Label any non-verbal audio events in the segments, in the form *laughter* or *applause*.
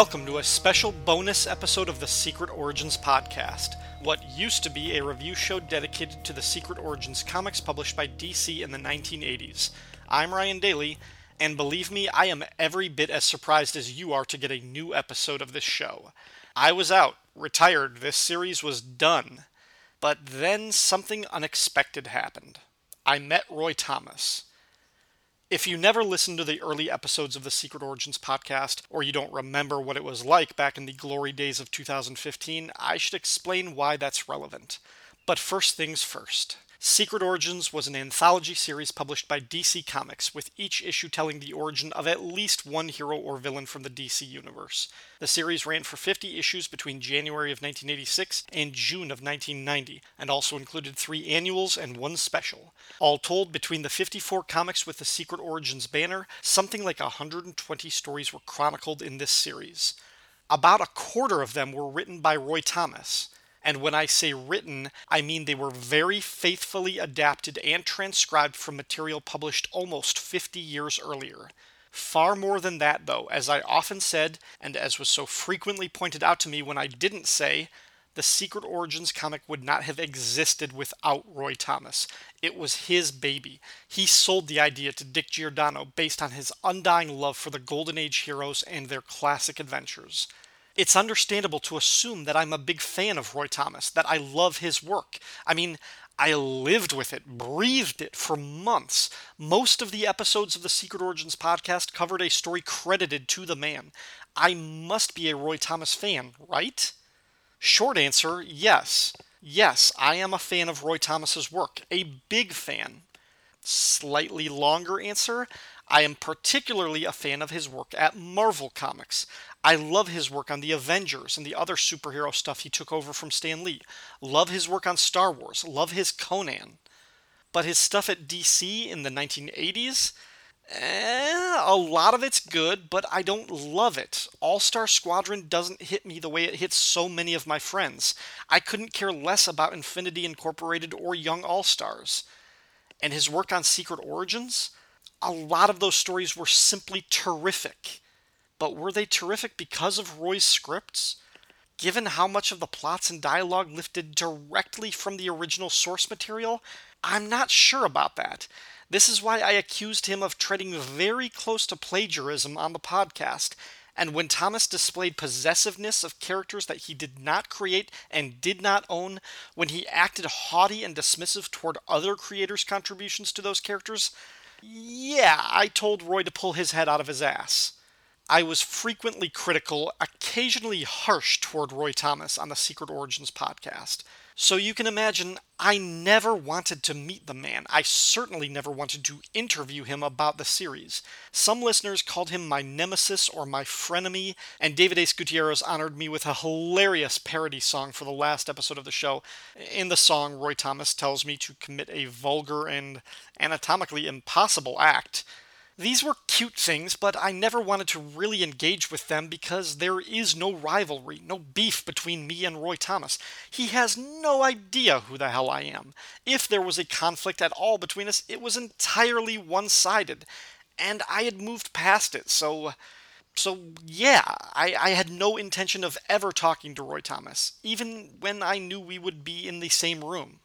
Welcome to a special bonus episode of the Secret Origins podcast, what used to be a review show dedicated to the Secret Origins comics published by DC in the 1980s. I'm Ryan Daly, and believe me, I am every bit as surprised as you are to get a new episode of this show. I was out, retired, this series was done. But then something unexpected happened. I met Roy Thomas. If you never listened to the early episodes of the Secret Origins podcast, or you don't remember what it was like back in the glory days of 2015, I should explain why that's relevant. But first things first. Secret Origins was an anthology series published by DC Comics, with each issue telling the origin of at least one hero or villain from the DC universe. The series ran for 50 issues between January of 1986 and June of 1990, and also included three annuals and one special. All told, between the 54 comics with the Secret Origins banner, something like 120 stories were chronicled in this series. About a quarter of them were written by Roy Thomas. And when I say written, I mean they were very faithfully adapted and transcribed from material published almost 50 years earlier. Far more than that, though, as I often said, and as was so frequently pointed out to me when I didn't say, the Secret Origins comic would not have existed without Roy Thomas. It was his baby. He sold the idea to Dick Giordano based on his undying love for the Golden Age heroes and their classic adventures it's understandable to assume that I'm a big fan of Roy Thomas, that I love his work. I mean, I lived with it, breathed it for months. Most of the episodes of the Secret Origins podcast covered a story credited to the man. I must be a Roy Thomas fan, right? Short answer yes. Yes, I am a fan of Roy Thomas's work, a big fan. Slightly longer answer I am particularly a fan of his work at Marvel Comics. I love his work on the Avengers and the other superhero stuff he took over from Stan Lee. Love his work on Star Wars. Love his Conan. But his stuff at DC in the 1980s, eh, a lot of it's good, but I don't love it. All Star Squadron doesn't hit me the way it hits so many of my friends. I couldn't care less about Infinity Incorporated or Young All Stars. And his work on Secret Origins, a lot of those stories were simply terrific. But were they terrific because of Roy's scripts? Given how much of the plots and dialogue lifted directly from the original source material, I'm not sure about that. This is why I accused him of treading very close to plagiarism on the podcast. And when Thomas displayed possessiveness of characters that he did not create and did not own, when he acted haughty and dismissive toward other creators' contributions to those characters, yeah, I told Roy to pull his head out of his ass. I was frequently critical, occasionally harsh toward Roy Thomas on the Secret Origins podcast. So you can imagine, I never wanted to meet the man. I certainly never wanted to interview him about the series. Some listeners called him my nemesis or my frenemy, and David Ace Gutierrez honored me with a hilarious parody song for the last episode of the show. In the song, Roy Thomas tells me to commit a vulgar and anatomically impossible act. These were cute things, but I never wanted to really engage with them because there is no rivalry, no beef between me and Roy Thomas. He has no idea who the hell I am. If there was a conflict at all between us, it was entirely one sided. And I had moved past it, so. So, yeah, I, I had no intention of ever talking to Roy Thomas, even when I knew we would be in the same room.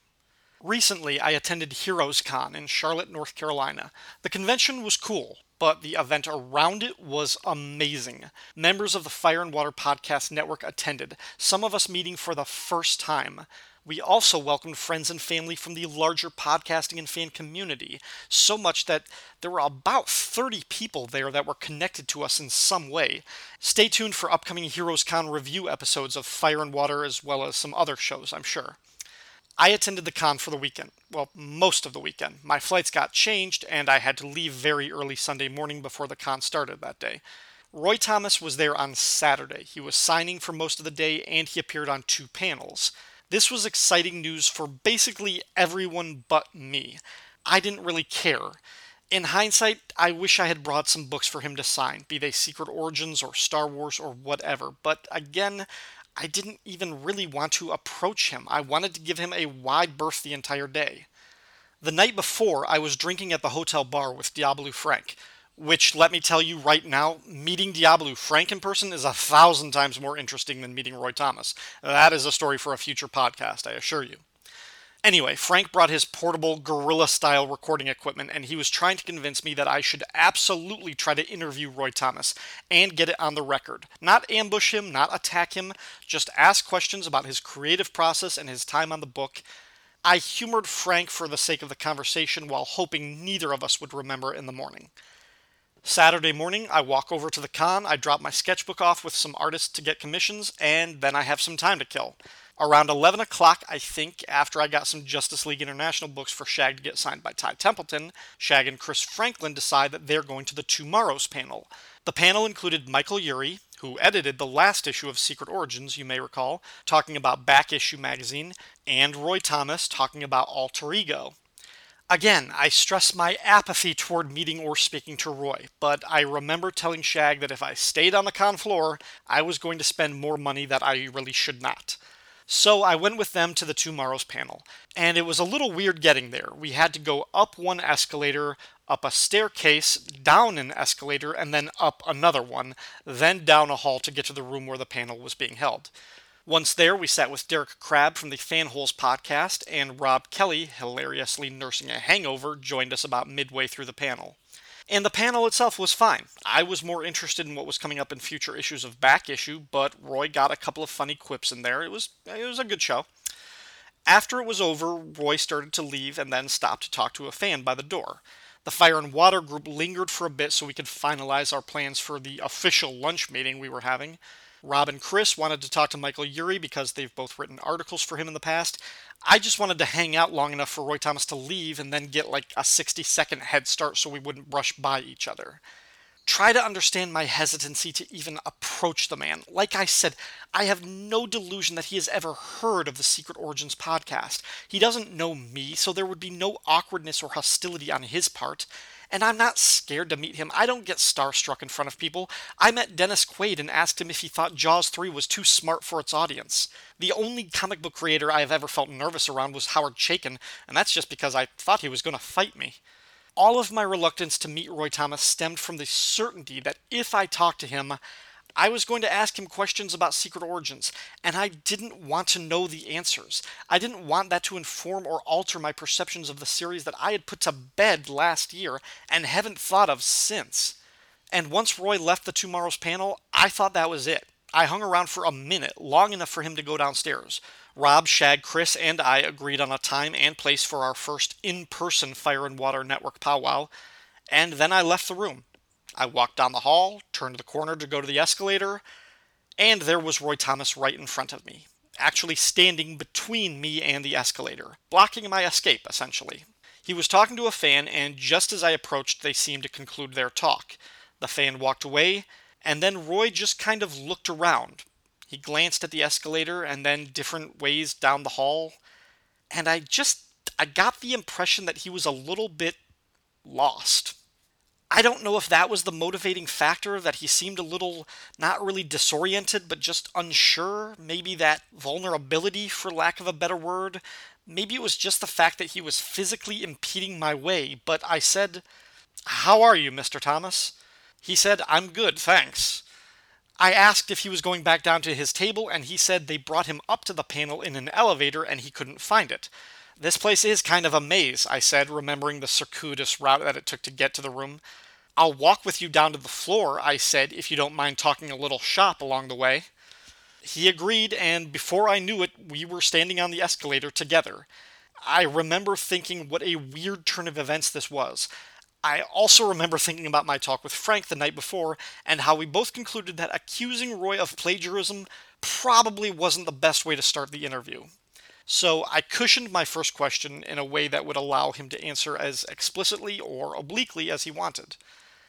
Recently, I attended Heroes Con in Charlotte, North Carolina. The convention was cool, but the event around it was amazing. Members of the Fire and Water Podcast Network attended, some of us meeting for the first time. We also welcomed friends and family from the larger podcasting and fan community, so much that there were about 30 people there that were connected to us in some way. Stay tuned for upcoming Heroes Con review episodes of Fire and Water as well as some other shows, I'm sure. I attended the con for the weekend. Well, most of the weekend. My flights got changed, and I had to leave very early Sunday morning before the con started that day. Roy Thomas was there on Saturday. He was signing for most of the day, and he appeared on two panels. This was exciting news for basically everyone but me. I didn't really care. In hindsight, I wish I had brought some books for him to sign, be they Secret Origins or Star Wars or whatever, but again, I didn't even really want to approach him. I wanted to give him a wide berth the entire day. The night before, I was drinking at the hotel bar with Diablo Frank. Which, let me tell you right now, meeting Diablo Frank in person is a thousand times more interesting than meeting Roy Thomas. That is a story for a future podcast, I assure you. Anyway, Frank brought his portable guerrilla style recording equipment and he was trying to convince me that I should absolutely try to interview Roy Thomas and get it on the record. Not ambush him, not attack him, just ask questions about his creative process and his time on the book. I humored Frank for the sake of the conversation while hoping neither of us would remember in the morning. Saturday morning, I walk over to the con, I drop my sketchbook off with some artists to get commissions, and then I have some time to kill. Around 11 o'clock, I think, after I got some Justice League International books for Shag to get signed by Ty Templeton, Shag and Chris Franklin decide that they're going to the TwoMorrows panel. The panel included Michael Eury, who edited the last issue of Secret Origins, you may recall, talking about Back Issue magazine, and Roy Thomas talking about Alter Ego. Again, I stress my apathy toward meeting or speaking to Roy, but I remember telling Shag that if I stayed on the con floor, I was going to spend more money that I really should not. So I went with them to the TwoMorrows panel, and it was a little weird getting there. We had to go up one escalator, up a staircase, down an escalator, and then up another one, then down a hall to get to the room where the panel was being held. Once there, we sat with Derek Crabb from the Fanholes podcast, and Rob Kelly, hilariously nursing a hangover, joined us about midway through the panel. And the panel itself was fine. I was more interested in what was coming up in future issues of Back Issue, but Roy got a couple of funny quips in there. It was it was a good show. After it was over, Roy started to leave and then stopped to talk to a fan by the door. The Fire and Water group lingered for a bit so we could finalize our plans for the official lunch meeting we were having. Rob and Chris wanted to talk to Michael Eury because they've both written articles for him in the past. I just wanted to hang out long enough for Roy Thomas to leave and then get like a 60 second head start so we wouldn't brush by each other. Try to understand my hesitancy to even approach the man. Like I said, I have no delusion that he has ever heard of the Secret Origins podcast. He doesn't know me, so there would be no awkwardness or hostility on his part and I'm not scared to meet him. I don't get starstruck in front of people. I met Dennis Quaid and asked him if he thought Jaws 3 was too smart for its audience. The only comic book creator I have ever felt nervous around was Howard Chaykin, and that's just because I thought he was going to fight me. All of my reluctance to meet Roy Thomas stemmed from the certainty that if I talked to him, I was going to ask him questions about Secret Origins, and I didn't want to know the answers. I didn't want that to inform or alter my perceptions of the series that I had put to bed last year and haven't thought of since. And once Roy left the TwoMorrows panel, I thought that was it. I hung around for a minute, long enough for him to go downstairs. Rob, Shag, Chris, and I agreed on a time and place for our first in person Fire and Water Network powwow, and then I left the room. I walked down the hall, turned the corner to go to the escalator, and there was Roy Thomas right in front of me, actually standing between me and the escalator, blocking my escape, essentially. He was talking to a fan, and just as I approached, they seemed to conclude their talk. The fan walked away, and then Roy just kind of looked around. He glanced at the escalator and then different ways down the hall, and I just I got the impression that he was a little bit lost. I don't know if that was the motivating factor, that he seemed a little not really disoriented, but just unsure. Maybe that vulnerability, for lack of a better word. Maybe it was just the fact that he was physically impeding my way. But I said, How are you, Mr. Thomas? He said, I'm good, thanks. I asked if he was going back down to his table, and he said they brought him up to the panel in an elevator and he couldn't find it. This place is kind of a maze, I said, remembering the circuitous route that it took to get to the room. I'll walk with you down to the floor, I said, if you don't mind talking a little shop along the way. He agreed, and before I knew it, we were standing on the escalator together. I remember thinking what a weird turn of events this was. I also remember thinking about my talk with Frank the night before and how we both concluded that accusing Roy of plagiarism probably wasn't the best way to start the interview. So I cushioned my first question in a way that would allow him to answer as explicitly or obliquely as he wanted.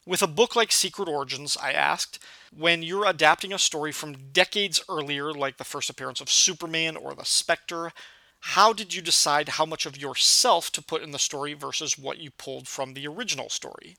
With a book like Secret Origins, I asked, when you're adapting a story from decades earlier, like the first appearance of Superman or the Spectre, how did you decide how much of yourself to put in the story versus what you pulled from the original story?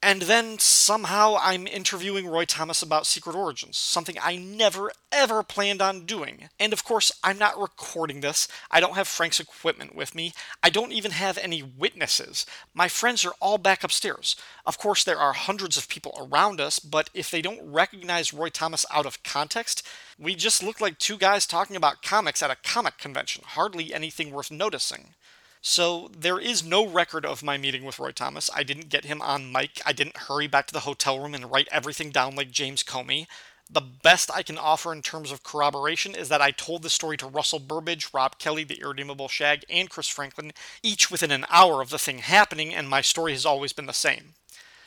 And then somehow I'm interviewing Roy Thomas about Secret Origins, something I never ever planned on doing. And of course, I'm not recording this. I don't have Frank's equipment with me. I don't even have any witnesses. My friends are all back upstairs. Of course, there are hundreds of people around us, but if they don't recognize Roy Thomas out of context, we just look like two guys talking about comics at a comic convention, hardly anything worth noticing. So there is no record of my meeting with Roy Thomas. I didn't get him on mic. I didn't hurry back to the hotel room and write everything down like James Comey. The best I can offer in terms of corroboration is that I told the story to Russell Burbage, Rob Kelly, the Irredeemable Shag, and Chris Franklin, each within an hour of the thing happening, and my story has always been the same.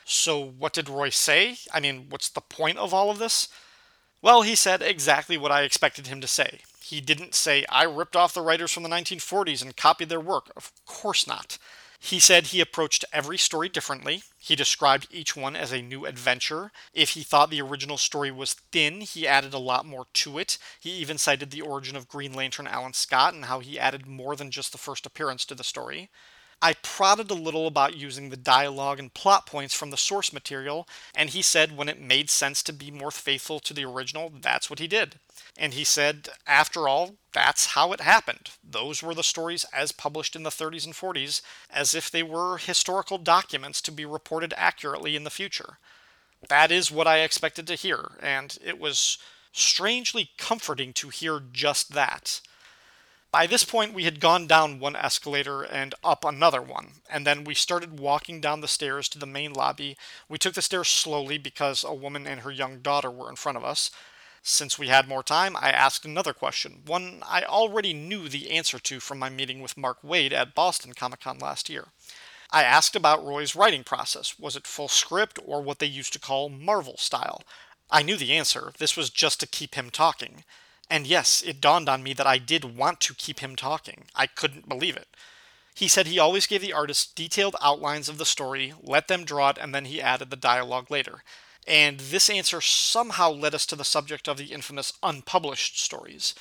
So, what did Roy say? I mean, what's the point of all of this? Well, he said exactly what I expected him to say. He didn't say, I ripped off the writers from the 1940s and copied their work. Of course not. He said he approached every story differently. He described each one as a new adventure. If he thought the original story was thin, he added a lot more to it. He even cited the origin of Green Lantern Alan Scott and how he added more than just the first appearance to the story. I prodded a little about using the dialogue and plot points from the source material, and he said when it made sense to be more faithful to the original, that's what he did. And he said, after all, that's how it happened. Those were the stories as published in the 30s and 40s, as if they were historical documents to be reported accurately in the future. That is what I expected to hear, and it was strangely comforting to hear just that. By this point, we had gone down one escalator and up another one, and then we started walking down the stairs to the main lobby. We took the stairs slowly because a woman and her young daughter were in front of us. Since we had more time, I asked another question, one I already knew the answer to from my meeting with Mark Waid at Boston Comic Con last year. I asked about Roy's writing process. Was it full script or what they used to call Marvel style? I knew the answer. This was just to keep him talking. And yes, it dawned on me that I did want to keep him talking. I couldn't believe it. He said he always gave the artists detailed outlines of the story, let them draw it, and then he added the dialogue later and this answer somehow led us to the subject of the infamous unpublished stories.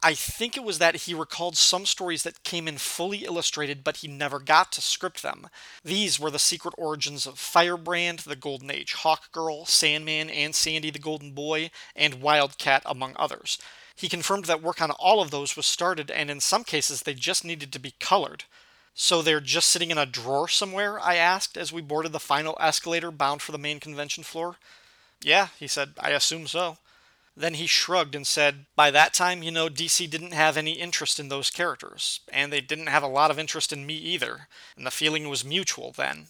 I think it was that he recalled some stories that came in fully illustrated, but he never got to script them. These were the secret origins of Firebrand, the Golden Age Hawk Girl, Sandman, and Sandy the Golden Boy, and Wildcat, among others. He confirmed that work on all of those was started, and in some cases they just needed to be colored. So they're just sitting in a drawer somewhere? I asked as we boarded the final escalator bound for the main convention floor. Yeah, he said, I assume so. Then he shrugged and said, By that time, you know, DC didn't have any interest in those characters, and they didn't have a lot of interest in me either, and the feeling was mutual then.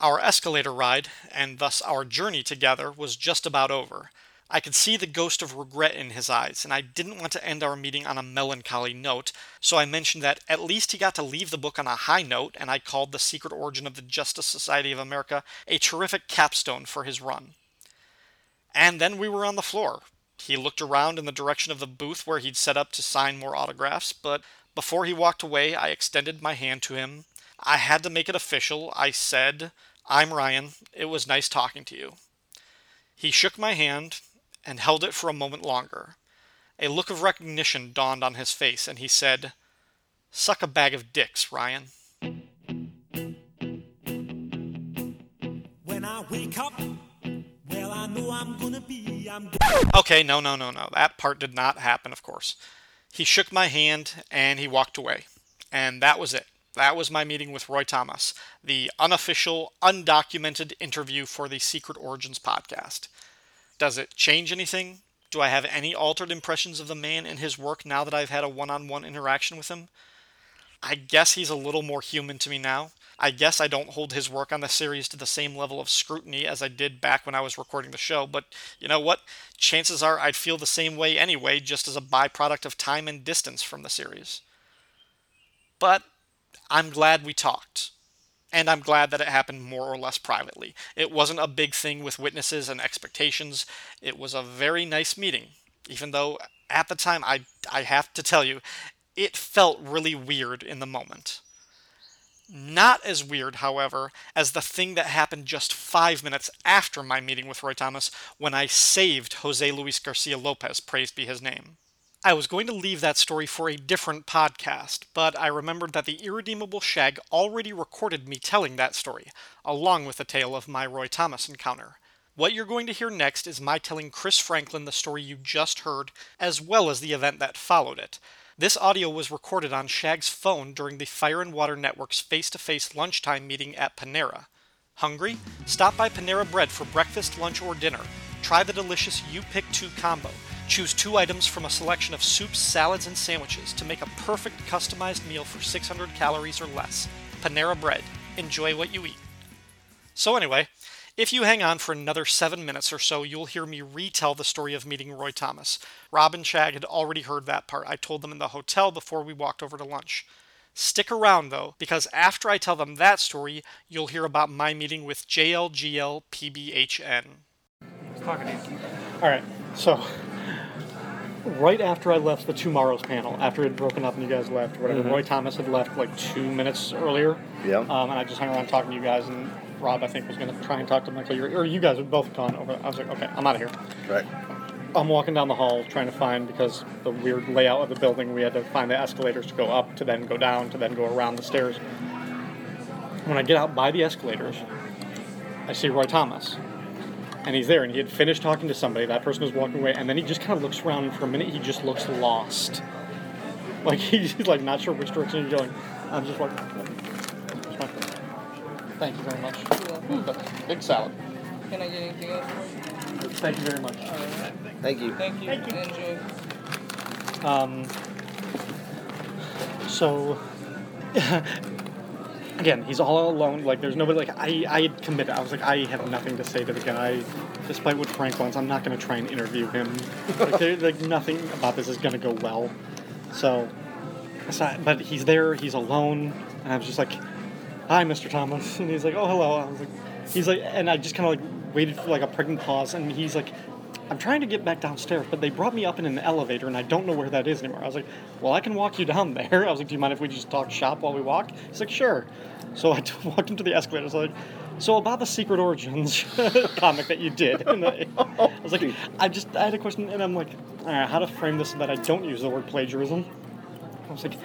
Our escalator ride, and thus our journey together, was just about over. I could see the ghost of regret in his eyes, and I didn't want to end our meeting on a melancholy note, so I mentioned that at least he got to leave the book on a high note, and I called The Secret Origin of the Justice Society of America a terrific capstone for his run. And then we were on the floor. He looked around in the direction of the booth where he'd set up to sign more autographs, but before he walked away, I extended my hand to him. I had to make it official. I said, I'm Ryan. It was nice talking to you. He shook my hand, and held it for a moment longer. A look of recognition dawned on his face, and he said, Suck a bag of dicks, Ryan. When I wake up, well, I know I'm gonna be. I'm okay, no, no, no, no. That part did not happen, of course. He shook my hand and he walked away. And that was it. That was my meeting with Roy Thomas, the unofficial, undocumented interview for the Secret Origins podcast. Does it change anything? Do I have any altered impressions of the man and his work now that I've had a one on one interaction with him? I guess he's a little more human to me now. I guess I don't hold his work on the series to the same level of scrutiny as I did back when I was recording the show, but you know what? Chances are I'd feel the same way anyway, just as a byproduct of time and distance from the series. But I'm glad we talked and I'm glad that it happened more or less privately. It wasn't a big thing with witnesses and expectations. It was a very nice meeting, even though at the time I I have to tell you, it felt really weird in the moment. Not as weird, however, as the thing that happened just five minutes after my meeting with Roy Thomas when I saved Jose Luis Garcia Lopez, praised be his name. I was going to leave that story for a different podcast, but I remembered that the irredeemable Shag already recorded me telling that story, along with the tale of my Roy Thomas encounter. What you're going to hear next is my telling Chris Franklin the story you just heard, as well as the event that followed it. This audio was recorded on Shag's phone during the Fire and Water Network's face to face lunchtime meeting at Panera. Hungry? Stop by Panera Bread for breakfast, lunch, or dinner. Try the delicious You Pick Two combo. Choose two items from a selection of soups, salads, and sandwiches to make a perfect customized meal for 600 calories or less. Panera Bread. Enjoy what you eat. So, anyway, if you hang on for another seven minutes or so, you'll hear me retell the story of meeting Roy Thomas. Rob and Shag had already heard that part. I told them in the hotel before we walked over to lunch. Stick around though, because after I tell them that story, you'll hear about my meeting with JLGL PBHN. talking to you. All right, so right after I left the TwoMorrows panel, after it had broken up and you guys left, whatever, Mm-hmm. Roy Thomas had left like two minutes earlier. Yeah. Um, and I just hung around talking to you guys, and Rob, I think, was going to try and talk to Michael. Or you guys had both gone over. I was like, okay, I'm out of here. Right. I'm walking down the hall trying to find because the weird layout of the building, we had to find the escalators to go up, to then go down, to then go around the stairs. When I get out by the escalators, I see Roy Thomas. And he's there, and he had finished talking to somebody. That person was walking away, and then he just kind of looks around, and for a minute, he just looks lost. Like *laughs* he's like not sure which direction he's going. I'm just like, "Where's my food?" thank you very much. Ooh, big salad. Can I get anything else? Thank you very much. Alright. Thank you. Thank you. Thank you. Enjoy. Um, so *laughs* again, he's all alone. Like there's nobody. Like I, I had committed. I was like, I have nothing to say to the guy, despite what Frank wants. I'm not going to try and interview him. like, there, *laughs* like nothing about this is going to go well. So, but he's there. He's alone, and I was just like, "Hi, Mr. Thomas," *laughs* and he's like, "Oh, hello." I was like, he's like, and I just kind of like waited for like a pregnant pause, and he's like. I'm trying to get back downstairs, but they brought me up in an elevator, and I don't know where that is anymore. I was like, "Well, I can walk you down there." *laughs* I was like, "Do you mind if we just talk shop while we walk?" He's like, "Sure." So I *laughs* walked him to the escalator. I was like, "So about the Secret Origins *laughs* comic that you did?" I, was like, "I just I had a question," and I'm like, right, "How to frame this so that I don't use the word plagiarism?" I was like,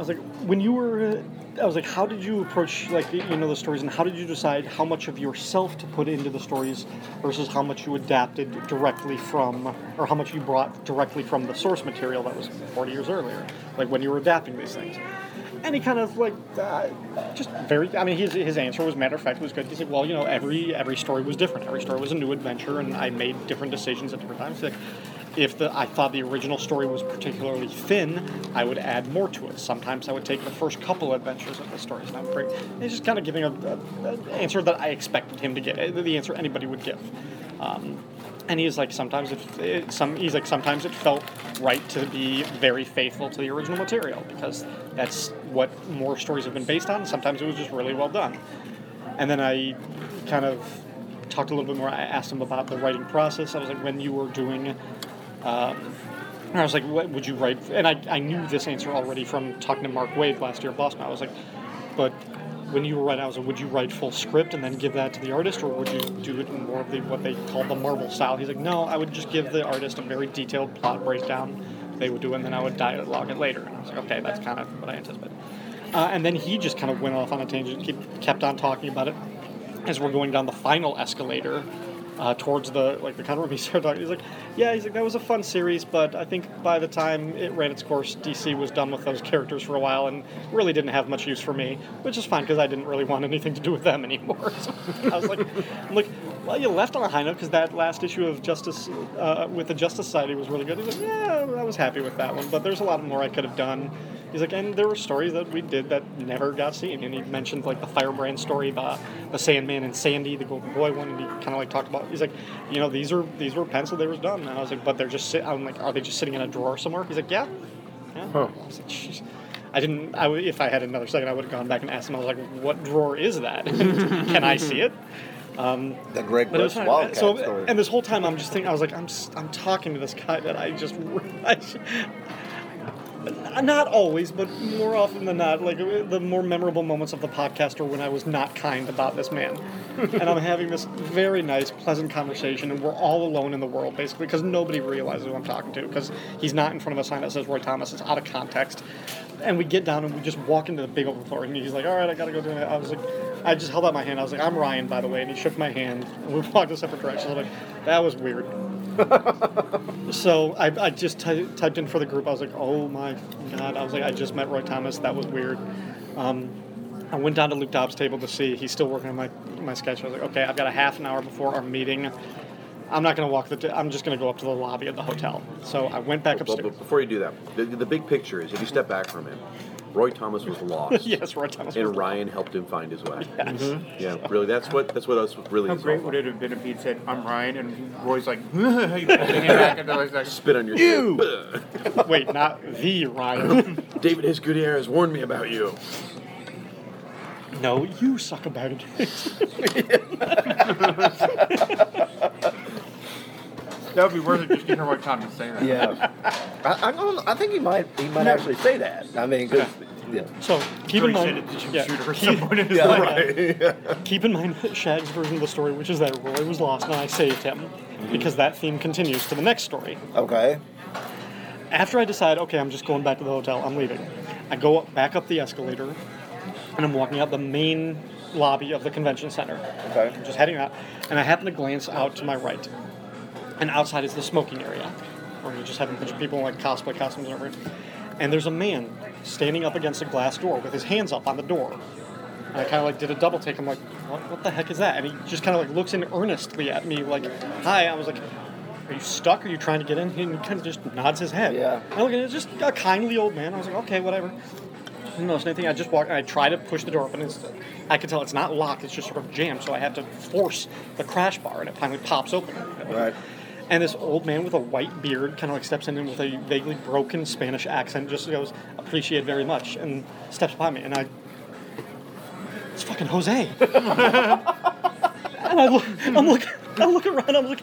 was like, when you were, I was like, how did you approach like you know the stories, and how did you decide how much of yourself to put into the stories versus how much you adapted directly from, or how much you brought directly from the source material that was 40 years earlier, like when you were adapting these things. And he kind of like, uh, just very. I mean, his his answer was matter of fact was good. He said, well, you know, every every story was different. Every story was a new adventure, and I made different decisions at different times. Like, if the I thought the original story was particularly thin, I would add more to it. Sometimes I would take the first couple adventures of the stories and I would bring. He's just kind of giving an answer that I expected him to get, the answer anybody would give. Um, and he's like sometimes it, it some he's like sometimes it felt right to be very faithful to the original material because that's what more stories have been based on. Sometimes it was just really well done. And then I kind of talked a little bit more. I asked him about the writing process. I was like, when you were doing um, and I was like, what would you write? And I, I knew this answer already from talking to Mark Waid last year at Boston. I was like, but when you were writing, I was like, would you write full script and then give that to the artist, or would you do it in more of the what they call the Marvel style? He's like, no, I would just give the artist a very detailed plot breakdown. They would do it, and then I would dialogue it later. And I was like, okay, that's kind of what I anticipated. Uh, and then he just kind of went off on a tangent, keep, kept on talking about it as we're going down the final escalator uh, towards the like the kind of room. He started talking. He's like, "Yeah, he's like that was a fun series, but I think by the time it ran its course, DC was done with those characters for a while and really didn't have much use for me, which is fine because I didn't really want anything to do with them anymore." *laughs* So I was like, "I'm like, well, you left on a high note because that last issue of Justice uh, with the Justice Society was really good." He's like, "Yeah, I was happy with that one, but there's a lot more I could have done." He's like, and there were stories that we did that never got seen. And he mentioned like the Firebrand story about the Sandman and Sandy, the Golden Boy one. And he kind of like talked about. He's like, you know, these are these were pencil. They was done. And I was like, but they're just. Sit, I'm like, are they just sitting in a drawer somewhere? He's like, yeah. yeah. Huh. I was like, "Jeez." I didn't. I if I had another second, I would have gone back and asked him. I was like, what drawer is that? *laughs* Can I see it? Um, The Greg but Bush. Wildcat so, story. and this whole time I'm just thinking, I was like, I'm, s- I'm talking to this guy that I just, *laughs* I, not always, but more often than not, like the more memorable moments of the podcast are when I was not kind about this man. and I'm having this very nice, pleasant conversation, and we're all alone in the world, basically, because nobody realizes who I'm talking to, because he's not in front of a sign that says Roy Thomas. It's out of context. And we get down and we just walk into the big open floor, and he's like, all right, I gotta go do it. I was like, I just held out my hand. I was like, I'm Ryan, by the way, and he shook my hand, and we walked in separate directions. I'm like, that was weird. *laughs* so I, I just ty- typed in for the group. I was like, oh my god! I was like, I just met Roy Thomas. That was weird. Um, I went down to Luke Dobbs' table to see. He's still working on my my sketch. I was like, okay, I've got a half an hour before our meeting. I'm not going to walk the. T- I'm just going to go up to the lobby of the hotel. So I went back upstairs. but before you do that, the, the big picture is if you step back from him, Roy Thomas was lost. *laughs* yes, Roy Thomas. And was- Ryan helped him find his way. Yes. Mm-hmm. Yeah, really. That's what that's what us really How is all great would it have been if he'd said, I'm Ryan, and Roy's like, he pulled him back into his like, *laughs* Spit on your You! *laughs* Wait, not the Ryan. David Hisgoodier has warned me about you. no, you suck about it. That would be worth it just getting Roy time to say that. Yeah, I, I, don't, I think he might he might actually say that. I mean, 'cause- yeah. So keep in mind, it to yeah, shooter at keep- some point in his *laughs* Yeah, life. Keep in mind Shag's version of the story, which is that Roy was lost and I saved him, mm-hmm. because that theme continues to the next story. Okay. After I decide, okay, I'm just going back to the hotel, I'm leaving. I go up, back up the escalator, and I'm walking out the main lobby of the convention center. Okay. I'm just heading out, and I happen to glance out to my right, and outside is the smoking area, where you're just have a bunch of people in like cosplay costumes and everything. And there's a man standing up against a glass door with his hands up on the door. And I kind of like did a double take. I'm like, what, what the heck is that? And he just kind of like looks in earnestly at me, like, hi. I was like, are you stuck? Are you trying to get in? And he kind of just nods his head. Yeah. I look at it, it's just a kindly old man. I was like, okay, whatever. Didn't notice anything. I just walk and I try to push the door open. It's, I can tell it's not locked. It's just sort of jammed. So I have to force the crash bar, and it finally pops open. Right. And this old man with a white beard kind of like steps in with a vaguely broken Spanish accent, just goes, appreciate very much, and steps by me. And I, it's fucking Jose. *laughs* and I look, I'm looking, I look around, I'm like,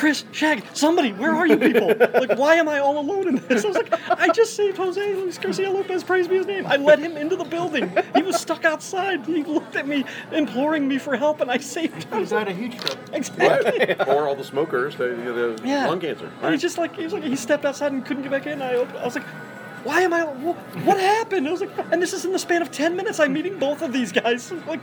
Chris, Shag, somebody, where are you people? *laughs* Like, why am I all alone in this? I was like, I just saved Jose Luis Garcia Lopez, praise be his name. I let him into the building. He was stuck outside. He looked at me, imploring me for help, and I saved him. He's had a huge trip. Exactly. or all the smokers, the, the Yeah. lung cancer. And he just like he was like he stepped outside and couldn't get back in. I opened, I was like, why am I? What, what happened? I was like, and this is in the span of ten minutes. I'm meeting both of these guys. *laughs* Like,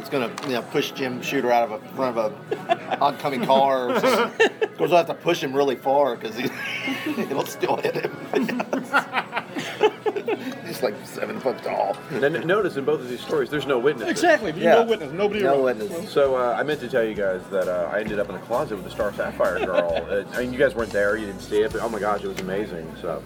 It's gonna you know push Jim Shooter out of a front of a oncoming car. *laughs* Of course, we'll have to push him really far because he *laughs* it'll still hit him. *laughs* He's like seven foot tall. And notice in both of these stories, there's no witness. exactly. There's Yeah. no witness. Nobody. No around. witness. So uh, I meant to tell you guys that uh, I ended up in a closet with the Star Sapphire girl. uh, I mean, you guys weren't there, you didn't see it, but oh my gosh, it was amazing. So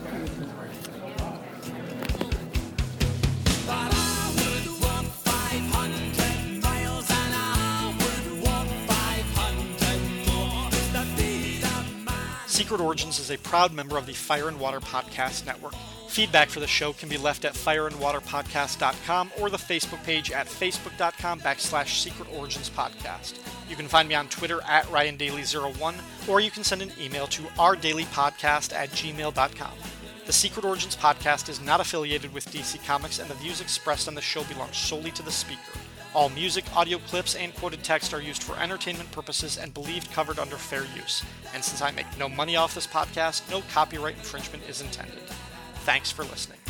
Secret Origins is a proud member of the Fire and Water Podcast Network. Feedback for the show can be left at fireandwaterpodcast.com or the Facebook page at facebook.com backslash Secret Origins Podcast. You can find me on Twitter at RyanDaily01 or you can send an email to ourdailypodcast at gmail.com. The Secret Origins podcast is not affiliated with DC Comics, and the views expressed on the show belong solely to the speaker. All music, audio clips, and quoted text are used for entertainment purposes and believed covered under fair use. And since I make no money off this podcast, no copyright infringement is intended. Thanks for listening.